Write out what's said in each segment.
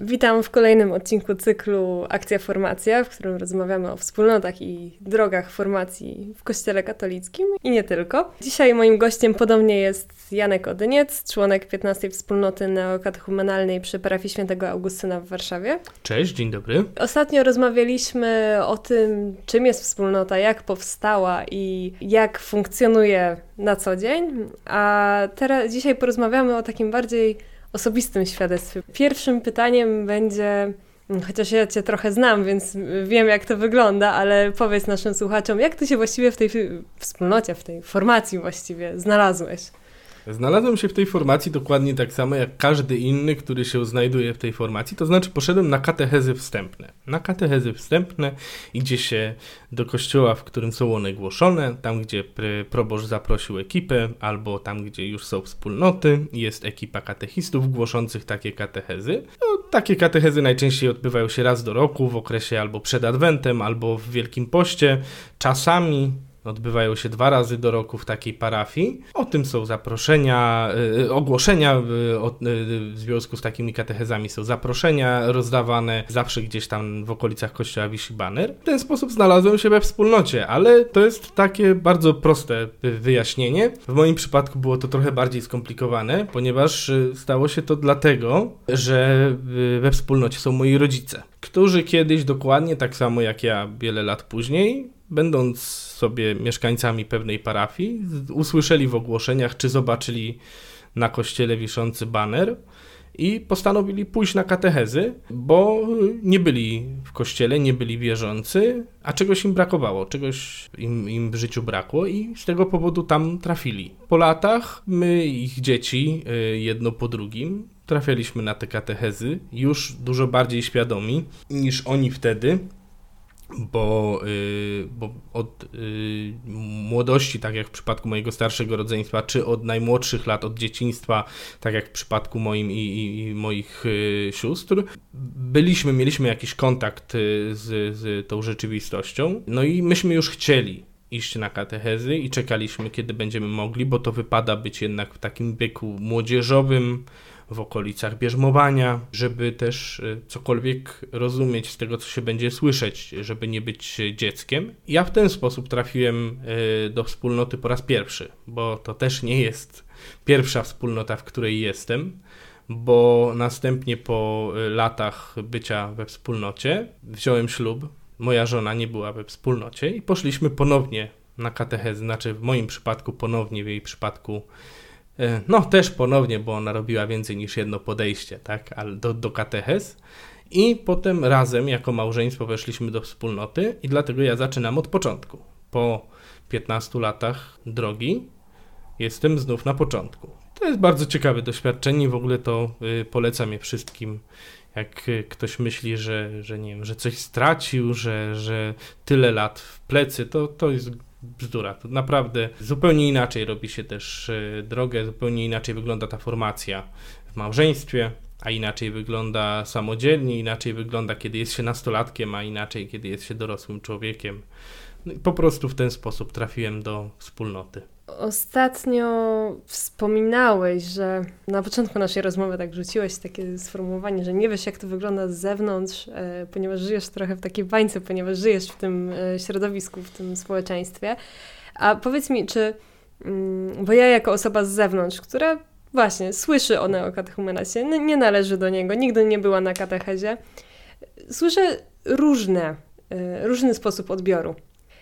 Witam w kolejnym odcinku cyklu Akcja Formacja, w którym rozmawiamy o wspólnotach i drogach formacji w Kościele katolickim i nie tylko. Dzisiaj moim gościem podobnie jest Janek Odyniec, członek 15 Wspólnoty Neokatechumenalnej przy parafii Świętego Augustyna w Warszawie. Cześć, dzień dobry. Ostatnio rozmawialiśmy o tym, czym jest wspólnota, jak powstała i jak funkcjonuje na co dzień, a teraz dzisiaj porozmawiamy o takim bardziej osobistym świadectwie. Pierwszym pytaniem będzie, chociaż ja Cię trochę znam, więc wiem, jak to wygląda, ale powiedz naszym słuchaczom, jak Ty się właściwie w tej wspólnocie, w tej formacji właściwie znalazłeś? Znalazłem się w tej formacji dokładnie tak samo jak każdy inny, który się znajduje w tej formacji, to znaczy poszedłem na katechezy wstępne. Na katechezy wstępne idzie się do kościoła, w którym są one głoszone, tam gdzie proboszcz zaprosił ekipę, albo tam gdzie już są wspólnoty, jest ekipa katechistów głoszących takie katechezy. No, takie katechezy najczęściej odbywają się raz do roku, w okresie albo przed Adwentem, albo w Wielkim Poście. Czasami odbywają się dwa razy do roku w takiej parafii. O tym są zaproszenia, y, ogłoszenia y, y, w związku z takimi katechezami są zaproszenia rozdawane zawsze gdzieś tam w okolicach kościoła wisi baner. W ten sposób znalazłem się we wspólnocie, ale to jest takie bardzo proste wyjaśnienie. W moim przypadku było to trochę bardziej skomplikowane, ponieważ stało się to dlatego, że we wspólnocie są moi rodzice, którzy kiedyś dokładnie tak samo jak ja wiele lat później będąc sobie mieszkańcami pewnej parafii, usłyszeli w ogłoszeniach, czy zobaczyli na kościele wiszący baner i postanowili pójść na katechezy, bo nie byli w kościele, nie byli wierzący, a czegoś im brakowało, czegoś im, im w życiu brakło i z tego powodu tam trafili. Po latach my, ich dzieci, y, jedno po drugim, trafialiśmy na te katechezy, już dużo bardziej świadomi niż oni wtedy, bo, y, bo od y, młodości, tak jak w przypadku mojego starszego rodzeństwa, czy od najmłodszych lat, od dzieciństwa, tak jak w przypadku moim i, i, i moich y, sióstr, byliśmy, mieliśmy jakiś kontakt z, z tą rzeczywistością, no i myśmy już chcieli iść na katechezy i czekaliśmy, kiedy będziemy mogli, bo to wypada być jednak w takim wieku młodzieżowym, w okolicach bierzmowania, żeby też e, cokolwiek rozumieć z tego, co się będzie słyszeć, żeby nie być dzieckiem. Ja w ten sposób trafiłem e, do wspólnoty po raz pierwszy, bo to też nie jest pierwsza wspólnota, w której jestem bo następnie po e, latach bycia we wspólnocie wziąłem ślub. Moja żona nie była we wspólnocie i poszliśmy ponownie na katechezy, znaczy w moim przypadku ponownie, w jej przypadku no też ponownie, bo ona robiła więcej niż jedno podejście, tak, do, do katechez. I potem razem jako małżeństwo weszliśmy do wspólnoty i dlatego ja zaczynam od początku. Po 15 latach drogi jestem znów na początku. To jest bardzo ciekawe doświadczenie w ogóle to y, polecam je wszystkim. Jak y, ktoś myśli, że, że nie wiem, że coś stracił, że, że tyle lat w plecy, to, to jest bzdura. To naprawdę zupełnie inaczej robi się też e, drogę, zupełnie inaczej wygląda ta formacja w małżeństwie, a inaczej wygląda samodzielnie, inaczej wygląda, kiedy jest się nastolatkiem, a inaczej, kiedy jest się dorosłym człowiekiem. No po prostu w ten sposób trafiłem do wspólnoty. Ostatnio wspominałeś, że na początku naszej rozmowy tak rzuciłeś takie sformułowanie, że nie wiesz, jak to wygląda z zewnątrz, e, ponieważ żyjesz trochę w takiej bańce, ponieważ żyjesz w tym e, środowisku, w tym społeczeństwie. A powiedz mi, czy, mm, bo ja jako osoba z zewnątrz, która właśnie słyszy o neokatechumenacie, nie należy do niego, nigdy nie była na katechezie, słyszę różne, e, różny sposób odbioru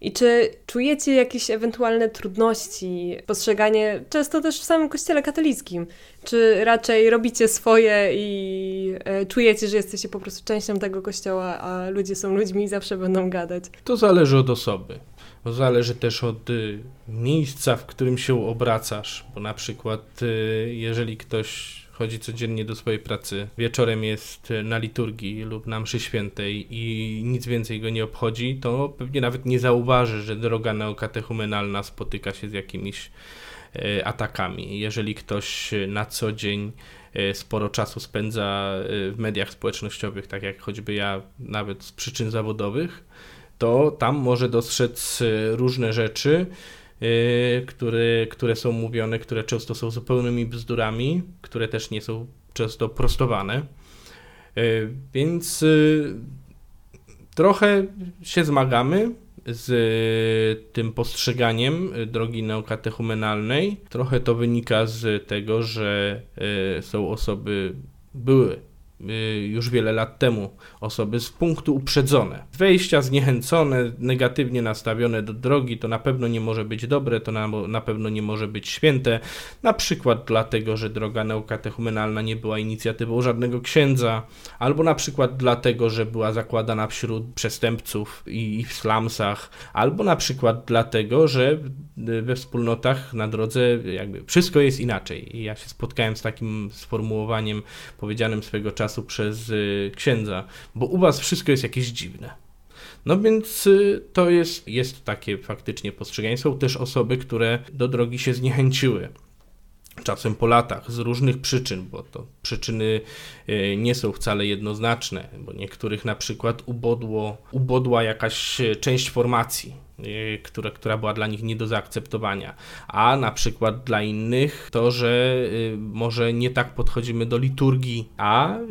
i czy czujecie jakieś ewentualne trudności, postrzeganie, często też w samym kościele katolickim? Czy raczej robicie swoje i e, czujecie, że jesteście po prostu częścią tego kościoła, a ludzie są ludźmi i zawsze będą gadać? To zależy od osoby. To zależy też od y, miejsca, w którym się obracasz, bo na przykład y, jeżeli ktoś chodzi codziennie do swojej pracy, wieczorem jest na liturgii lub na mszy świętej i nic więcej go nie obchodzi, to pewnie nawet nie zauważy, że droga neokatechumenalna spotyka się z jakimiś e, atakami. Jeżeli ktoś na co dzień e, sporo czasu spędza e, w mediach społecznościowych, tak jak choćby ja, nawet z przyczyn zawodowych, to tam może dostrzec różne rzeczy, Y, które, które są mówione, które często są zupełnymi bzdurami, które też nie są często prostowane. Więc trochę się zmagamy z tym postrzeganiem drogi neokatechumenalnej. Trochę to wynika z tego, że są osoby, były Y, już wiele lat temu osoby z punktu uprzedzone. Wejścia zniechęcone, negatywnie nastawione do drogi, to na pewno nie może być dobre, to na, na pewno nie może być święte. Na przykład dlatego, że droga neukatechumenalna nie była inicjatywą żadnego księdza, albo na przykład dlatego, że była zakładana wśród przestępców i, i w slumsach, albo na przykład dlatego, że we wspólnotach na drodze jakby wszystko jest inaczej. I ja się spotkałem z takim sformułowaniem powiedzianym swego czasu, czasu przez y, księdza, bo u was wszystko jest jakieś dziwne. No więc y, to jest, jest takie faktycznie postrzeganie. Są też osoby, które do drogi się zniechęciły. Czasem po latach, z różnych przyczyn, bo to przyczyny y, nie są wcale jednoznaczne, bo niektórych na przykład ubodło, ubodła jakaś część formacji, Y, która, była dla nich nie do zaakceptowania. A na przykład dla innych to, że y, może nie tak podchodzimy do liturgii, a y,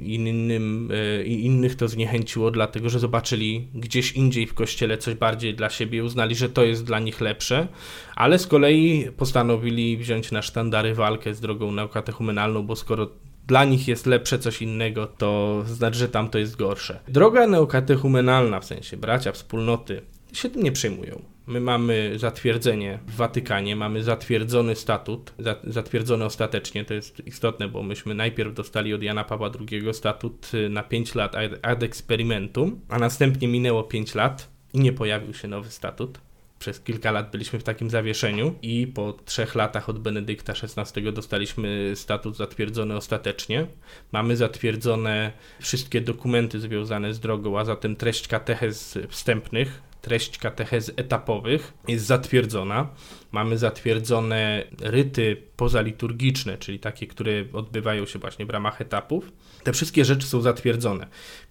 innym, innych to zniechęciło, dlatego że zobaczyli gdzieś indziej w kościele coś bardziej dla siebie, uznali, że to jest dla nich lepsze, ale z kolei postanowili wziąć na sztandary walkę z drogą neokatechumenalną, bo skoro dla nich jest lepsze coś innego, to znaczy, że tam to jest gorsze. Droga neokatechumenalna, w sensie bracia, wspólnoty, się tym nie przejmują. My mamy zatwierdzenie w Watykanie, mamy zatwierdzony statut, zatwierdzony ostatecznie, to jest istotne, bo myśmy najpierw dostali od Jana Pawła II statut y, na 5 lat ad experimentum, a następnie minęło 5 lat i nie pojawił się nowy statut. Przez kilka lat byliśmy w takim zawieszeniu i po trzech latach od Benedykta XVI dostaliśmy statut zatwierdzony ostatecznie. Mamy zatwierdzone wszystkie dokumenty związane z drogą, a zatem treść katechez wstępnych, treść katechez etapowych jest zatwierdzona. Mamy zatwierdzone ryty pozaliturgiczne, czyli takie, które odbywają się właśnie w ramach etapów. Te wszystkie rzeczy są zatwierdzone.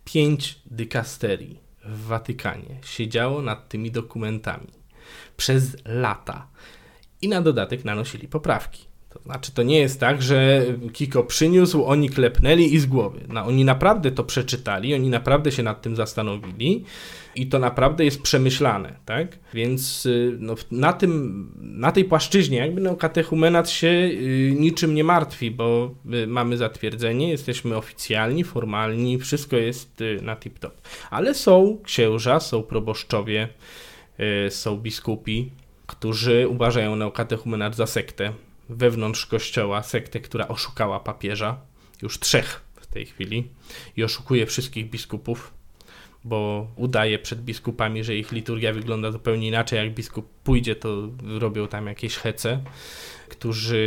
Pięć dykasterii w Watykanie siedziało nad tymi dokumentami przez lata i na dodatek nanosili poprawki. To znaczy, to nie jest tak, że Kiko przyniósł, oni klepnęli i z głowy. No, oni naprawdę to przeczytali, oni naprawdę się nad tym zastanowili i to naprawdę jest przemyślane, tak? Więc y, no, na, tym, na tej płaszczyźnie jakby no, katechumenat się y, niczym nie martwi, bo y, mamy zatwierdzenie, jesteśmy oficjalni, formalni, wszystko jest na tip-top. Ale są księża, są proboszczowie, są biskupi, którzy uważają neokatechumenat za sektę wewnątrz kościoła, sektę, która oszukała papieża, już trzech w tej chwili, i oszukuje wszystkich biskupów bo udaje przed biskupami, że ich liturgia wygląda zupełnie inaczej. Jak biskup pójdzie, to robią tam jakieś hece, którzy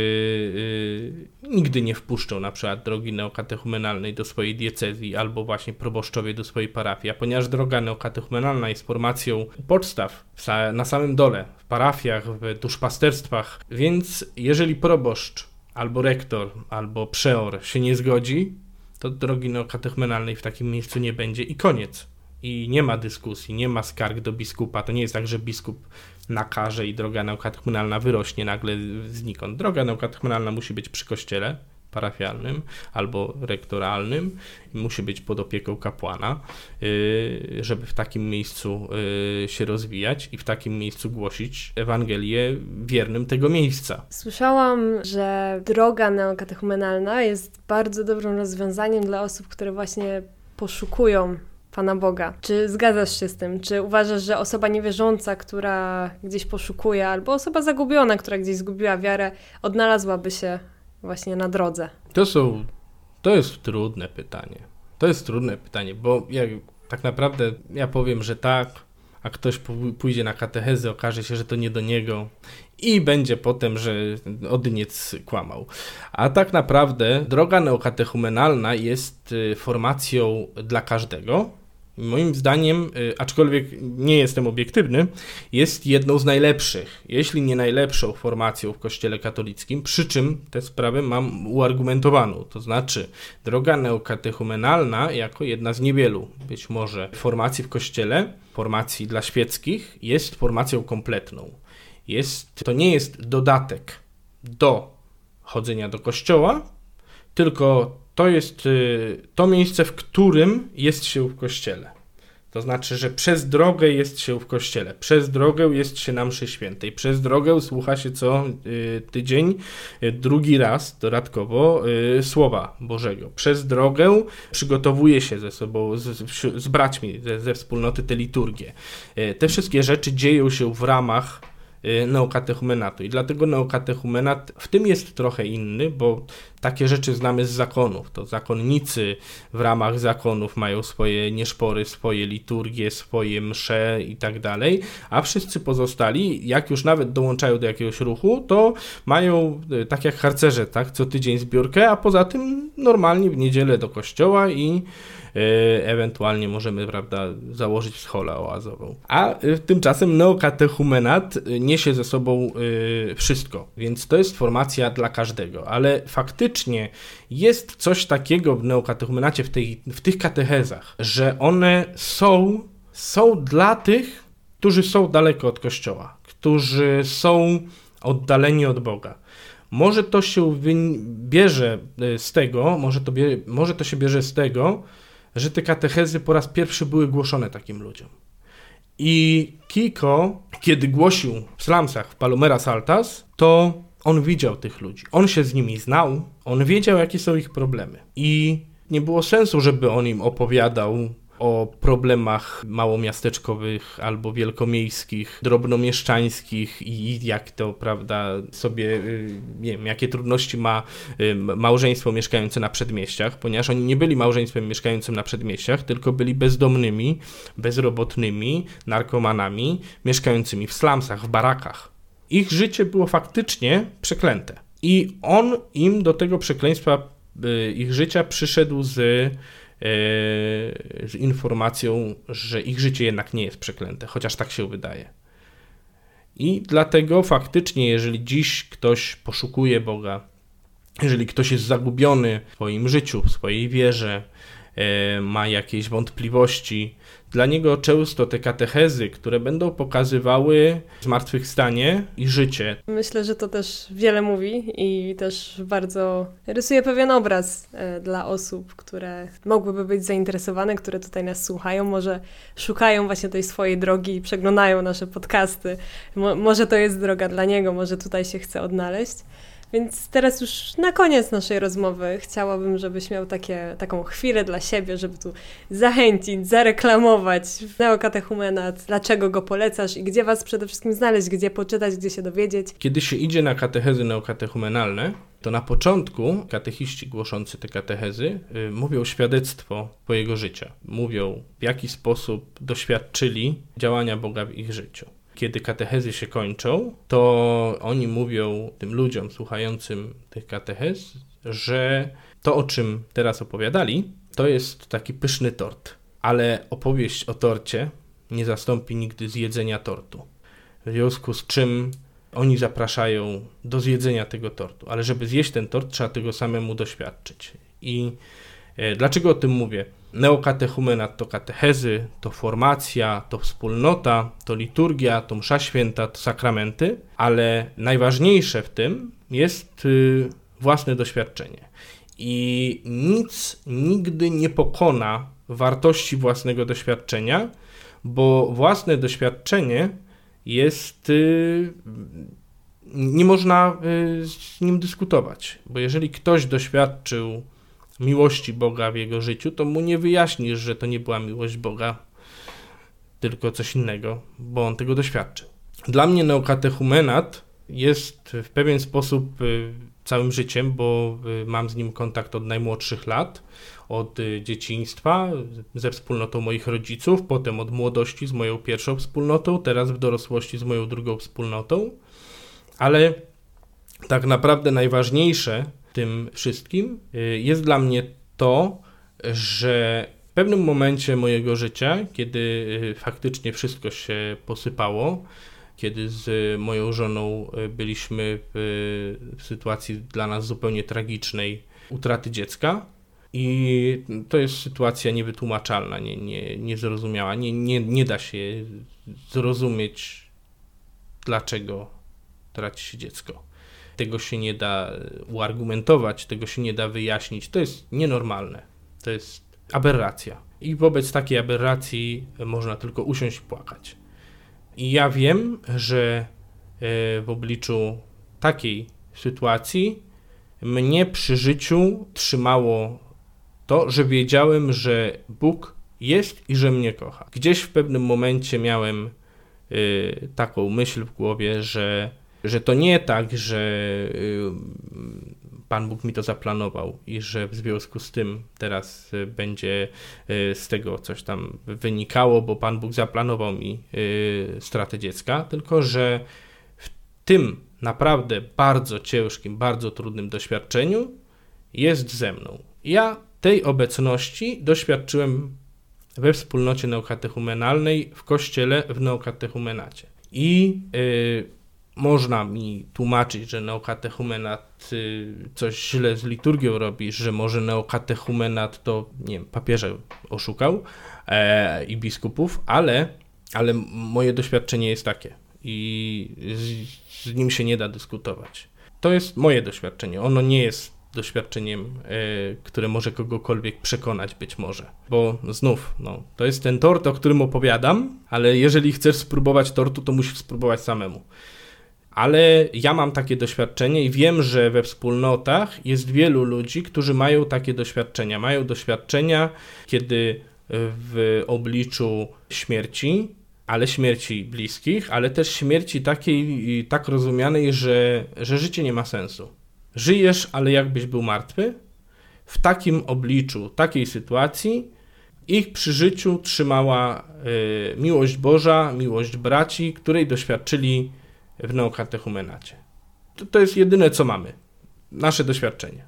yy, nigdy nie wpuszczą na przykład drogi neokatechumenalnej do swojej diecezji albo właśnie proboszczowie do swojej parafii. A ponieważ droga neokatechumenalna jest formacją podstaw na samym dole, w parafiach, w duszpasterstwach, więc jeżeli proboszcz albo rektor, albo przeor się nie zgodzi, to drogi neokatechumenalnej w takim miejscu nie będzie i koniec i nie ma dyskusji, nie ma skarg do biskupa. To nie jest tak, że biskup nakaże i droga naukatechumenalna wyrośnie nagle znikąd. Droga naukatechumenalna musi być przy kościele parafialnym albo rektoralnym musi być pod opieką kapłana, y, żeby w takim miejscu y, się rozwijać i w takim miejscu głosić Ewangelię wiernym tego miejsca. Słyszałam, że droga neokatechumenalna jest bardzo dobrym rozwiązaniem dla osób, które właśnie poszukują Pana Boga. Czy zgadzasz się z tym? Czy uważasz, że osoba niewierząca, która gdzieś poszukuje, albo osoba zagubiona, która gdzieś zgubiła wiarę, odnalazłaby się właśnie na drodze? To są. To jest trudne pytanie. To jest trudne pytanie, bo jak tak naprawdę ja powiem, że tak, a ktoś pójdzie na katechezę, okaże się, że to nie do niego i będzie potem, że Odyniec kłamał. A tak naprawdę droga neokatechumenalna jest y, formacją dla każdego, moim zdaniem, y, aczkolwiek nie jestem obiektywny, jest jedną z najlepszych, jeśli nie najlepszą formacją w Kościele katolickim, przy czym tę sprawę mam uargumentowaną. To znaczy, droga neokatechumenalna, jako jedna z niewielu, być może, formacji w Kościele, formacji dla świeckich, jest formacją kompletną. Jest, to nie jest dodatek do chodzenia do kościoła, tylko to jest y, to miejsce, w którym jest się w kościele. To znaczy, że przez drogę jest się w kościele, przez drogę jest się na mszy świętej, przez drogę słucha się co y, tydzień, y, drugi raz dodatkowo Słowa Bożego. Przez drogę przygotowuje się ze sobą, z, z braćmi ze, ze wspólnoty te liturgie. Te wszystkie rzeczy dzieją się w ramach neokatechumenatu. I dlatego neokatechumenat w tym jest trochę inny, bo takie rzeczy znamy z zakonów. To zakonnicy w ramach zakonów mają swoje nieszpory, swoje liturgie, swoje msze i tak dalej, a wszyscy pozostali, jak już nawet dołączają do jakiegoś ruchu, to mają, y, tak jak harcerze, tak, co tydzień zbiórkę, a poza tym normalnie w niedzielę do kościoła i E, ewentualnie możemy, prawda, założyć scholę oazową. A e, tymczasem neokatechumenat e, niesie ze sobą wszystko, więc to jest formacja dla każdego, ale faktycznie jest coś takiego w neokatechumenacie, w, tej, w tych katechezach, że one są, są dla tych, którzy są daleko od Kościoła, którzy są oddaleni od Boga. Może to się bierze z tego, może to, bie, może to się bierze z tego, że te katechezy po raz pierwszy były głoszone takim ludziom. I Kiko, kiedy głosił w slumsach w Palomera Saltas, to on widział tych ludzi. On się z nimi znał, on wiedział, jakie są ich problemy. I nie było sensu, żeby on im opowiadał o problemach małomiasteczkowych albo wielkomiejskich, drobnomieszczańskich i jak to, prawda, sobie, y, nie wiem, jakie trudności ma y, małżeństwo mieszkające na przedmieściach, ponieważ oni nie byli małżeństwem mieszkającym na przedmieściach, tylko byli bezdomnymi, bezrobotnymi, narkomanami, mieszkającymi w slumsach, w barakach. Ich życie było faktycznie przeklęte. I on im do tego przekleństwa y, ich życia przyszedł z E, z informacją, że ich życie jednak nie jest przeklęte, chociaż tak się wydaje. I dlatego faktycznie, jeżeli dziś ktoś poszukuje Boga, jeżeli ktoś jest zagubiony w swoim życiu, w swojej wierze, ma jakieś wątpliwości. Dla niego często te katechezy, które będą pokazywały zmartwychwstanie i życie. Myślę, że to też wiele mówi i też bardzo rysuje pewien obraz e, dla osób, które mogłyby być zainteresowane, które tutaj nas słuchają, może szukają właśnie tej swojej drogi i przeglądają nasze podcasty. Mo może to jest droga dla niego, może tutaj się chce odnaleźć. Więc teraz już na koniec naszej rozmowy chciałabym, żebyś miał takie, taką chwilę dla siebie, żeby tu zachęcić, zareklamować neokatechumenat, dlaczego go polecasz i gdzie was przede wszystkim znaleźć, gdzie poczytać, gdzie się dowiedzieć. Kiedy się idzie na katechezy neokatechumenalne, to na początku katechiści głoszący te katechezy y, mówią świadectwo swojego życia. Mówią, w jaki sposób doświadczyli działania Boga w ich życiu kiedy katechezy się kończą, to oni mówią tym ludziom słuchającym tych katechez, że to, o czym teraz opowiadali, to jest taki pyszny tort, ale opowieść o torcie nie zastąpi nigdy zjedzenia tortu. W związku z czym oni zapraszają do zjedzenia tego tortu, ale żeby zjeść ten tort, trzeba tego samemu doświadczyć. I e, dlaczego o tym mówię? Neokatechumenat to katechezy, to formacja, to wspólnota, to liturgia, to msza święta, to sakramenty, ale najważniejsze w tym jest y, własne doświadczenie. I nic nigdy nie pokona wartości własnego doświadczenia, bo własne doświadczenie jest. Y, nie można y, z nim dyskutować, bo jeżeli ktoś doświadczył miłości Boga w jego życiu, to mu nie wyjaśnisz, że to nie była miłość Boga, tylko coś innego, bo on tego doświadczył. Dla mnie neokatechumenat jest w pewien sposób y, całym życiem, bo y, mam z nim kontakt od najmłodszych lat, od y, dzieciństwa, ze wspólnotą moich rodziców, potem od młodości z moją pierwszą wspólnotą, teraz w dorosłości z moją drugą wspólnotą, ale tak naprawdę najważniejsze tym wszystkim. Y, jest dla mnie to, że w pewnym momencie mojego życia, kiedy y, faktycznie wszystko się posypało, kiedy z moją żoną y, byliśmy w, sytuacji dla nas zupełnie tragicznej utraty dziecka, i to jest sytuacja niewytłumaczalna, nie, nie, niezrozumiała. Nie, nie, nie da się zrozumieć, dlaczego traci się dziecko tego się nie da uargumentować, tego się nie da wyjaśnić. To jest nienormalne. To jest aberracja. I wobec takiej aberracji można tylko usiąść i płakać. I ja wiem, że w obliczu takiej sytuacji mnie przy życiu trzymało to, że wiedziałem, że Bóg jest i że mnie kocha. Gdzieś w pewnym momencie miałem y, taką myśl w głowie, że, że to nie tak, że y, Pan Bóg mi to zaplanował i że w związku z tym teraz y, będzie y, z tego coś tam wynikało, bo Pan Bóg zaplanował mi stratę dziecka, tylko że w tym naprawdę bardzo ciężkim, bardzo trudnym doświadczeniu jest ze mną. Ja tej obecności doświadczyłem we wspólnocie neokatechumenalnej w kościele w neokatechumenacie. I y, można mi tłumaczyć, że neokatechumenat y, coś źle z liturgią robi, że może neokatechumenat to, nie wiem, papieże oszukał e, i biskupów, ale, ale moje doświadczenie jest takie i z, z nim się nie da dyskutować. To jest moje doświadczenie. Ono nie jest doświadczeniem, e, które może kogokolwiek przekonać być może. Bo znów, no, to jest ten tort, o którym opowiadam, ale jeżeli chcesz spróbować tortu, to musisz spróbować samemu. Ale ja mam takie doświadczenie i wiem, że we wspólnotach jest wielu ludzi, którzy mają takie doświadczenia. Mają doświadczenia, kiedy w obliczu śmierci ale śmierci bliskich, ale też śmierci takiej, tak rozumianej, że, że życie nie ma sensu. Żyjesz, ale jakbyś był martwy. W takim obliczu, takiej sytuacji, ich przy życiu trzymała y, miłość Boża, miłość braci, której doświadczyli w neokatechumenacie. To, to jest jedyne, co mamy. Nasze doświadczenie.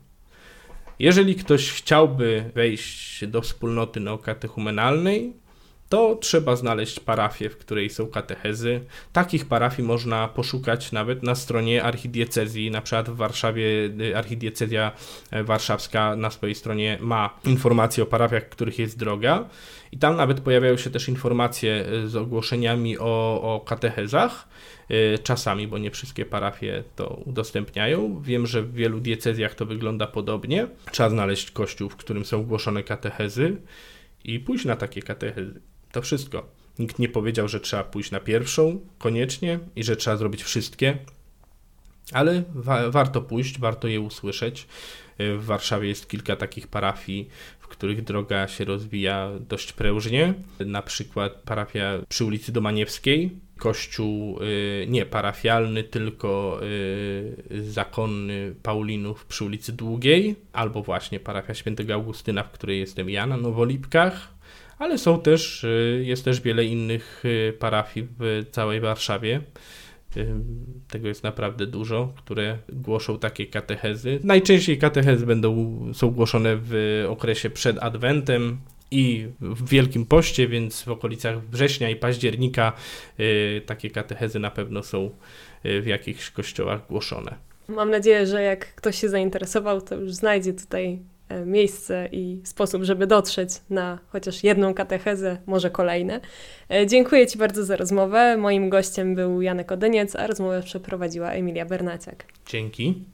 Jeżeli ktoś chciałby wejść do wspólnoty neokatechumenalnej, to trzeba znaleźć parafię, w której są katechezy. Takich parafii można poszukać nawet na stronie archidiecezji. Na przykład w Warszawie y, archidiecezja e, warszawska na swojej stronie ma informacje o parafiach, których jest droga. I tam nawet pojawiają się też informacje e, z ogłoszeniami o, o katechezach e, czasami, bo nie wszystkie parafie to udostępniają. Wiem, że w wielu diecezjach to wygląda podobnie. Trzeba znaleźć kościół, w którym są ogłoszone katechezy i pójść na takie katechezy. To wszystko. Nikt nie powiedział, że trzeba pójść na pierwszą koniecznie i że trzeba zrobić wszystkie, ale wa warto pójść, warto je usłyszeć. W Warszawie jest kilka takich parafii, w których droga się rozwija dość prężnie. Na przykład parafia przy ulicy Domaniewskiej, kościół y, nie parafialny, tylko y, zakonny Paulinów przy ulicy Długiej, albo właśnie parafia świętego Augustyna, w której jestem ja na Nowolipkach ale są też, y, jest też wiele innych y, parafii w całej Warszawie. Y, tego jest naprawdę dużo, które głoszą takie katechezy. Najczęściej katechezy będą, są głoszone w okresie przed Adwentem i w Wielkim Poście, więc w okolicach września i października takie katechezy na pewno są w jakichś kościołach głoszone. Mam nadzieję, że jak ktoś się zainteresował, to już znajdzie tutaj miejsce i sposób, żeby dotrzeć na chociaż jedną katechezę, może kolejne. E, dziękuję Ci bardzo za rozmowę. Moim gościem był Janek Odyniec, a rozmowę przeprowadziła Emilia Bernaciak. Dzięki.